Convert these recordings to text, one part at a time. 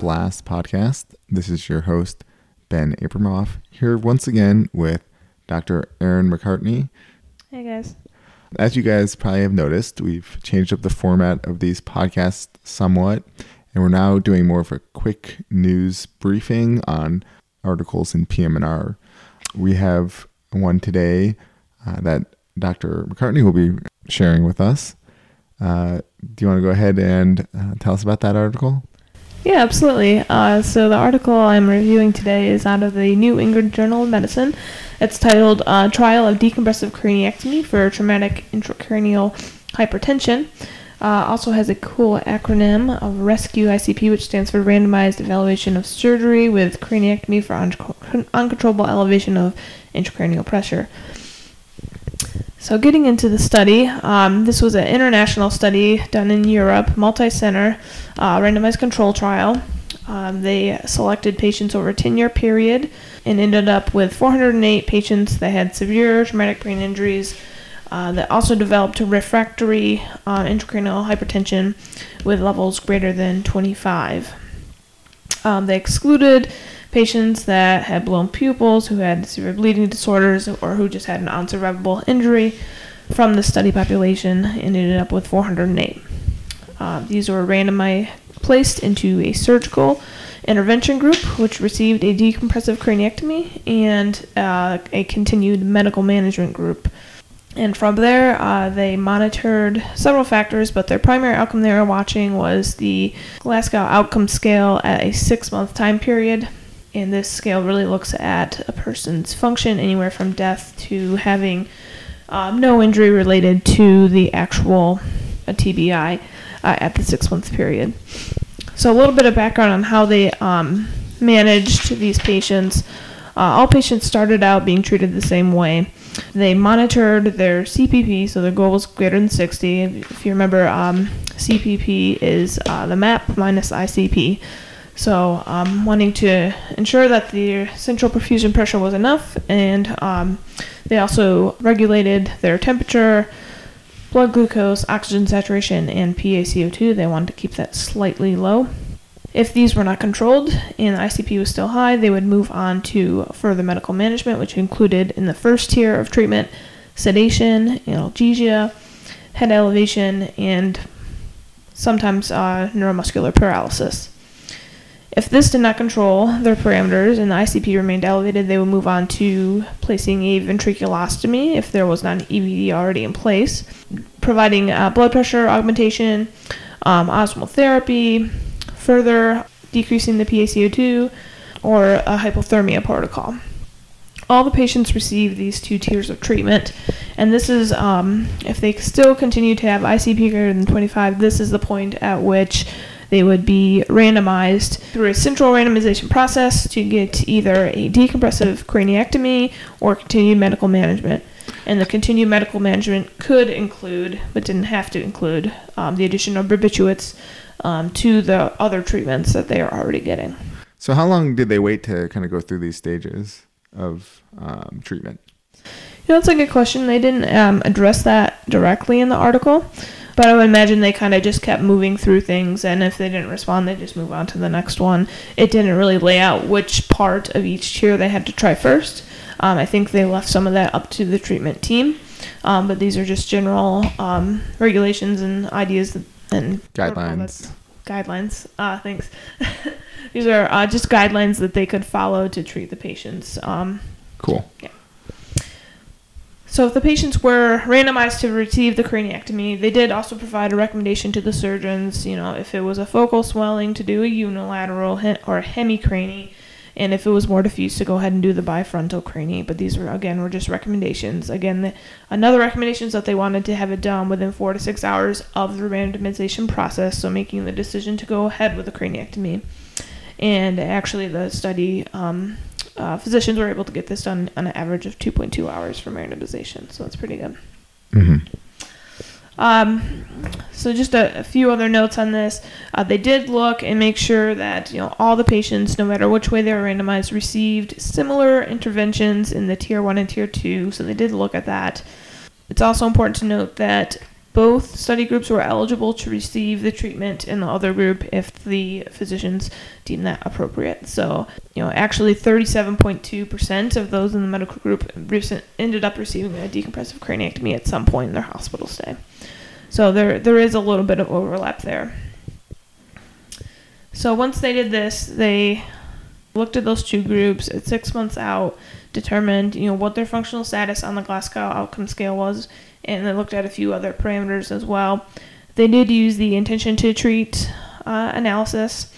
Blast podcast. This is your host, Ben Abramoff, here once again with Dr. Aaron McCartney. Hey guys. As you guys probably have noticed, we've changed up the format of these podcasts somewhat, and we're now doing more of a quick news briefing on articles in PM&R. We have one today uh, that Dr. McCartney will be sharing with us. Uh, do you want to go ahead and uh, tell us about that article? Yeah, absolutely. Uh, so the article I'm reviewing today is out of the New England Journal of Medicine. It's titled uh, "Trial of Decompressive Craniectomy for Traumatic Intracranial Hypertension." Uh, also has a cool acronym of RESCUE ICP, which stands for Randomized Evaluation of Surgery with Craniectomy for un- Uncontrollable Elevation of Intracranial Pressure. So, getting into the study, um, this was an international study done in Europe, multi center, uh, randomized control trial. Um, they selected patients over a 10 year period and ended up with 408 patients that had severe traumatic brain injuries uh, that also developed refractory uh, intracranial hypertension with levels greater than 25. Um, they excluded patients that had blown pupils, who had severe bleeding disorders, or who just had an unsurvivable injury from the study population and ended up with 408. Uh, these were randomized placed into a surgical intervention group, which received a decompressive craniectomy, and uh, a continued medical management group. And from there, uh, they monitored several factors, but their primary outcome they were watching was the Glasgow Outcome Scale at a six month time period. And this scale really looks at a person's function anywhere from death to having um, no injury related to the actual uh, TBI uh, at the six month period. So, a little bit of background on how they um, managed these patients. Uh, all patients started out being treated the same way. They monitored their CPP, so their goal was greater than 60. If you remember, um, CPP is uh, the MAP minus ICP. So, um, wanting to ensure that the central perfusion pressure was enough, and um, they also regulated their temperature, blood glucose, oxygen saturation, and PaCO2. They wanted to keep that slightly low. If these were not controlled and the ICP was still high, they would move on to further medical management, which included in the first tier of treatment sedation, analgesia, head elevation, and sometimes uh, neuromuscular paralysis. If this did not control their parameters and the ICP remained elevated, they would move on to placing a ventriculostomy if there was not an EVD already in place, providing uh, blood pressure augmentation, um, therapy, further decreasing the PaCO2, or a hypothermia protocol. All the patients receive these two tiers of treatment, and this is um, if they still continue to have ICP greater than 25, this is the point at which they would be randomized through a central randomization process to get either a decompressive craniectomy or continued medical management. And the continued medical management could include, but didn't have to include, um, the addition of barbiturates um, to the other treatments that they are already getting. So, how long did they wait to kind of go through these stages of um, treatment? You know, it's a good question. They didn't um, address that directly in the article. But I would imagine they kind of just kept moving through things, and if they didn't respond, they just move on to the next one. It didn't really lay out which part of each tier they had to try first. Um, I think they left some of that up to the treatment team, um, but these are just general um, regulations and ideas that, and guidelines. Guidelines. Uh, thanks. these are uh, just guidelines that they could follow to treat the patients. Um, cool. Yeah. So, if the patients were randomized to receive the craniectomy, they did also provide a recommendation to the surgeons, you know, if it was a focal swelling, to do a unilateral or a hemicranie, and if it was more diffuse, to go ahead and do the bifrontal cranie. But these were, again, were just recommendations. Again, the, another recommendation is that they wanted to have it done within four to six hours of the randomization process, so making the decision to go ahead with the craniectomy. And actually, the study um, uh, physicians were able to get this done on an average of 2.2 hours for randomization, so that's pretty good. Mm-hmm. Um, so just a, a, few other notes on this. Uh, they did look and make sure that you know all the patients, no matter which way they were randomized, received similar interventions in the tier one and tier two. So they did look at that. It's also important to note that both study groups were eligible to receive the treatment in the other group if the physicians deemed that appropriate. So, you know, actually 37.2% of those in the medical group recent, ended up receiving a decompressive craniectomy at some point in their hospital stay. So there there is a little bit of overlap there. So once they did this, they looked at those two groups at 6 months out, determined, you know, what their functional status on the Glasgow outcome scale was and they looked at a few other parameters as well. They did use the intention to treat uh, analysis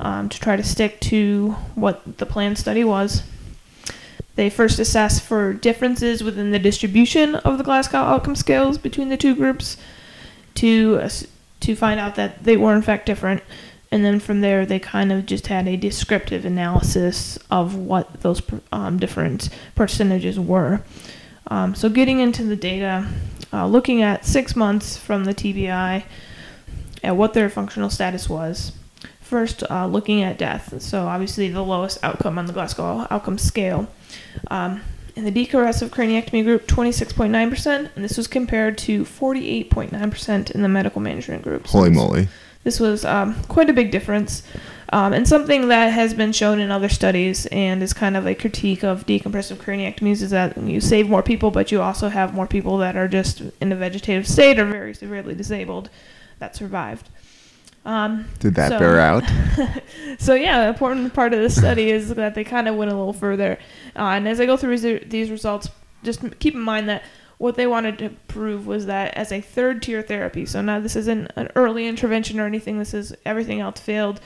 um, to try to stick to what the planned study was. They first assessed for differences within the distribution of the Glasgow outcome scales between the two groups to uh, to find out that they were in fact different. And then from there, they kind of just had a descriptive analysis of what those um, different percentages were. Um, so getting into the data, uh, looking at six months from the TBI, at what their functional status was. First, uh, looking at death. So obviously the lowest outcome on the Glasgow outcome scale. Um, in the decompressive craniectomy group, 26.9%, and this was compared to 48.9% in the medical management group. So Holy moly. This was um, quite a big difference. Um, and something that has been shown in other studies and is kind of a critique of decompressive craniectomies is that you save more people, but you also have more people that are just in a vegetative state or very severely disabled that survived. Um, Did that so, bear out? so yeah, an important part of the study is that they kind of went a little further. Uh, and as I go through these results, just keep in mind that what they wanted to prove was that as a third tier therapy, so now this isn't an early intervention or anything, this is everything else failed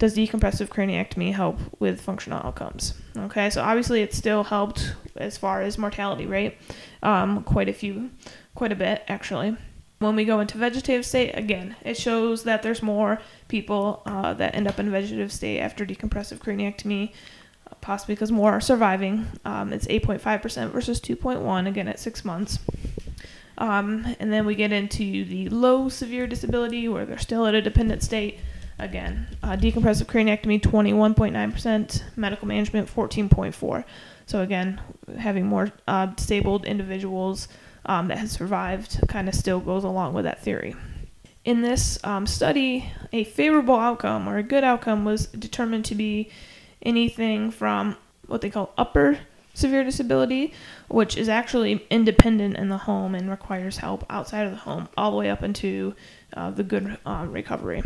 does decompressive craniectomy help with functional outcomes? Okay, so obviously it still helped as far as mortality rate, um, quite a few, quite a bit actually. When we go into vegetative state, again, it shows that there's more people uh, that end up in vegetative state after decompressive craniectomy, possibly because more are surviving. Um, it's 8.5% versus 2.1 again at six months. Um, and then we get into the low severe disability where they're still at a dependent state again. Uh, decompressive craniectomy, 21.9%, medical management, 14.4. So again, having more uh, disabled individuals um, that have survived kind of still goes along with that theory. In this um, study, a favorable outcome or a good outcome was determined to be anything from what they call upper severe disability, which is actually independent in the home and requires help outside of the home, all the way up into uh, the good uh, recovery.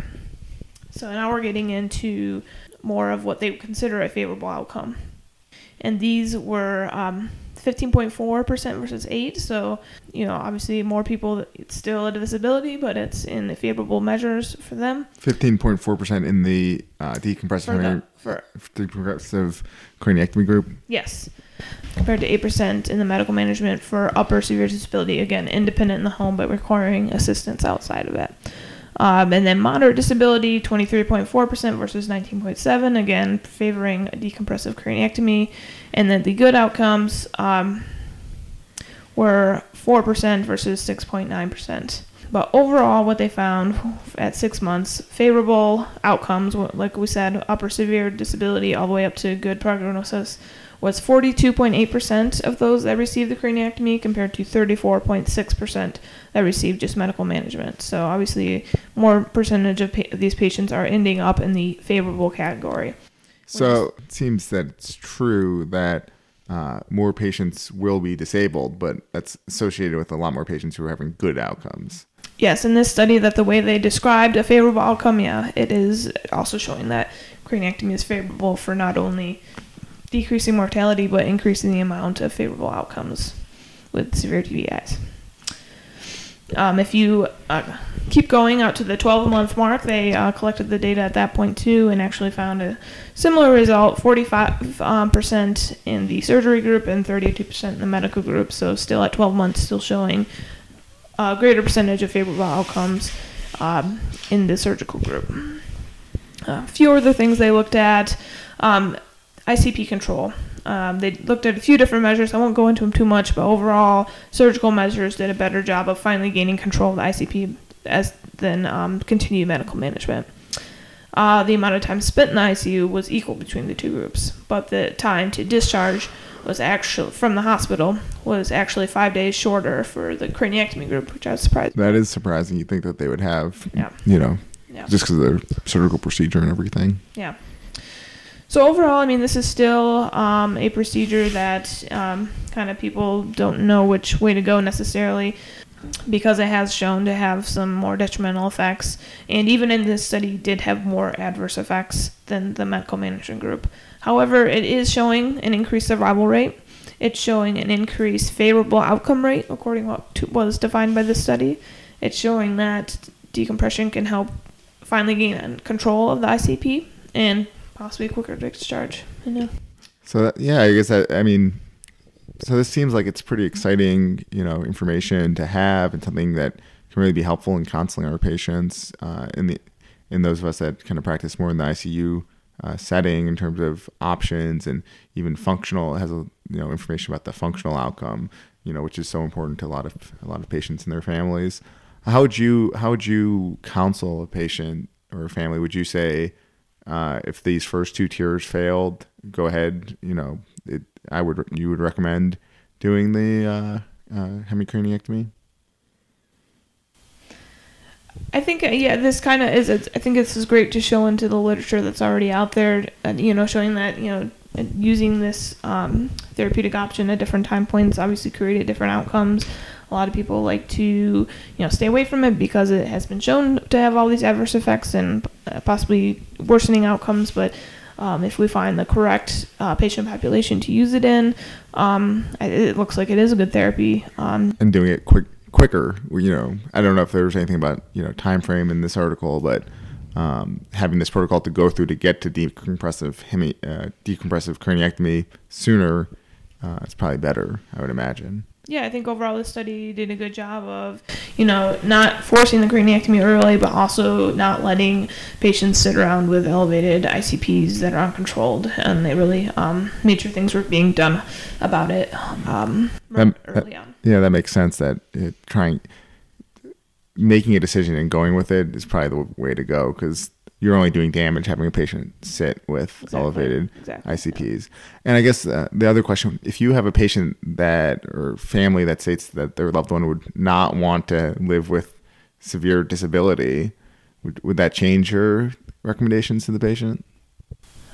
So now we're getting into more of what they consider a favorable outcome. And these were um, 15.4% versus 8 so you know obviously more people it's still a disability but it's in the favorable measures for them. 15.4% in the uh, decompressive for, for decompressive craniectomy group? Yes. Compared to 8% in the medical management for upper severe disability again independent in the home but requiring assistance outside of it um, and then moderate disability, 23.4% versus 19.7, again favoring a decompressive craniectomy. And then the good outcomes um, were 4% versus 6.9%. But overall, what they found at six months, favorable outcomes, like we said, upper severe disability all the way up to good prognosis was 42.8% of those that received the craniectomy compared to 34.6% that received just medical management. So obviously, more percentage of pa- these patients are ending up in the favorable category. So it seems that it's true that uh, more patients will be disabled, but that's associated with a lot more patients who are having good outcomes. Yes, in this study, that the way they described a favorable outcome, yeah, it is also showing that craniectomy is favorable for not only decreasing mortality but increasing the amount of favorable outcomes with severe TBIs. Um, if you uh, keep going out to the 12 month mark, they uh, collected the data at that point too and actually found a similar result 45% um, in the surgery group and 32% in the medical group. So, still at 12 months, still showing a greater percentage of favorable outcomes um, in the surgical group. A few other things they looked at. Um, ICP control. Um, they looked at a few different measures. I won't go into them too much, but overall, surgical measures did a better job of finally gaining control of the ICP as than um, continued medical management. Uh, the amount of time spent in the ICU was equal between the two groups, but the time to discharge was actually from the hospital was actually five days shorter for the craniectomy group, which I was surprised. That is surprising. You think that they would have, Yeah. you know, Yeah. just because of the surgical procedure and everything. Yeah. So overall, I mean, this is still um, a procedure that um, kind of people don't know which way to go necessarily, because it has shown to have some more detrimental effects, and even in this study, did have more adverse effects than the medical management group. However, it is showing an increased survival rate. It's showing an increased favorable outcome rate, according to what to, was defined by this study. It's showing that decompression can help finally gain control of the ICP and possibly quicker discharge. I know. So that, yeah, I guess that, I mean, so this seems like it's pretty exciting, you know, information to have and something that can really be helpful in counseling our patients uh, in the in those of us that kind of practice more in the ICU uh, setting in terms of options and even functional. Has a you know information about the functional outcome, you know, which is so important to a lot of a lot of patients and their families. How would you how would you counsel a patient or a family? Would you say uh, if these first two tiers failed, go ahead. You know, it, I would you would recommend doing the uh, uh, hemicraniectomy. I think uh, yeah, this kind of is. I think this is great to show into the literature that's already out there. Uh, you know, showing that you know using this um, therapeutic option at different time points obviously created different outcomes. A lot of people like to you know stay away from it because it has been shown to have all these adverse effects and uh, possibly worsening outcomes. But um, if we find the correct uh, patient population to use it in, um, it looks like it is a good therapy. Um, and doing it quick quicker. You know, I don't know if there was anything about you know time frame in this article, but um, having this protocol to go through to get to decompressive hemi, uh, decompressive craniectomy sooner, uh, it's probably better. I would imagine. Yeah, I think overall this study did a good job of, you know, not forcing the craniectomy early, but also not letting patients sit around with elevated ICPs that are uncontrolled, and they really um, made sure things were being done about it um, That- early that- on. Yeah, that makes sense. That it, trying making a decision and going with it is probably the way to go because you're only doing damage having a patient sit with Exactly, elevated exactly, ICPs. And I guess uh, the other question: if you have a patient that or family that states that their loved one would not want to live with severe disability, would, would that change your recommendations to the patient?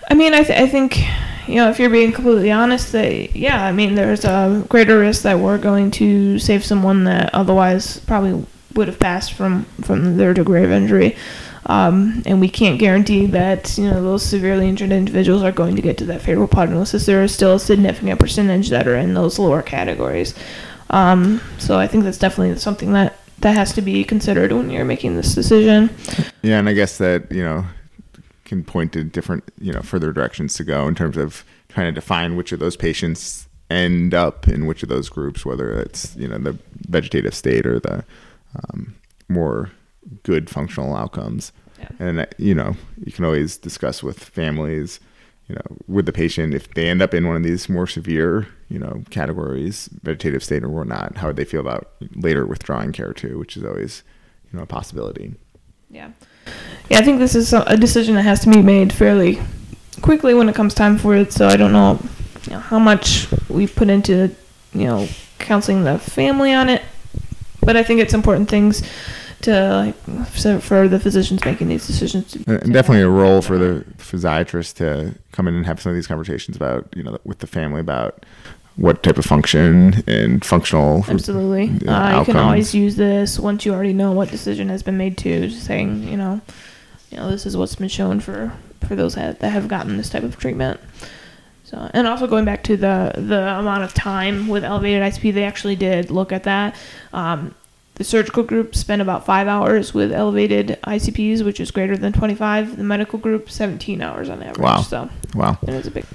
I mean, I, th- I think, you know, if you're being completely honest, that yeah, I mean, there's a greater risk that we're going to save someone that otherwise probably would have passed from from their degree of injury, um, and we can't guarantee that you know those severely injured individuals are going to get to that favorable prognosis. There is still a significant percentage that are in those lower categories, um, so I think that's definitely something that that has to be considered when you're making this decision. Yeah, and I guess that you know can point to different you know further directions to go in terms of trying to define which of those patients end up in which of those groups, whether it's you know the vegetative state or the um, more good functional outcomes. Yeah. And you know you can always discuss with families, you know, with the patient if they end up in one of these more severe you know categories, vegetative state or whatnot, how would they feel about later withdrawing care too, which is always you know a possibility. Yeah. Yeah, I think this is a decision that has to be made fairly quickly when it comes time for it. So I don't know, you know how much we put into, you know, counseling the family on it. But I think it's important things to like for the physicians making these decisions. To, Uh, to definitely a role for the physiatrist to come in and have some of these conversations about you know with the family about what type of function and functional Absolutely. Uh, you can always use this once you already know what decision has been made to saying, you know, you know, this is what's been shown for for those that, that have gotten this type of treatment. So, and also going back to the the amount of time with elevated ICP, they actually did look at that. Um, the surgical group spent about five hours with elevated ICPs, which is greater than 25. The medical group, 17 hours on average. Wow. So wow it is a big.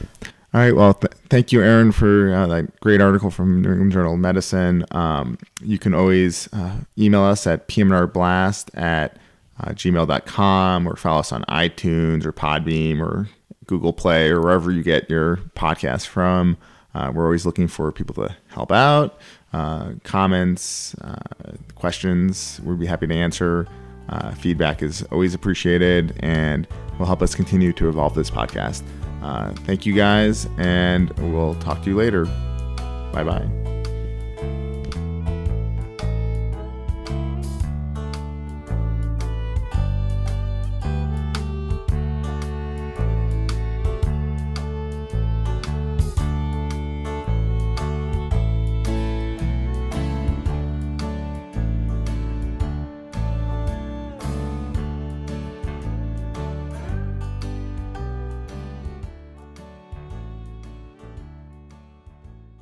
All right well th- thank you aaron for uh, that great article from new england journal of medicine um, you can always uh, email us at pmnrblast at uh, gmail.com or follow us on itunes or Podbean or Google Play, or wherever you get your podcast from. Uh, we're always looking for people to help out, uh, comments, uh, questions. We'd be happy to answer. Uh, feedback is always appreciated and will help us continue to evolve this podcast. Uh, thank you guys, and we'll talk to you later. Bye bye.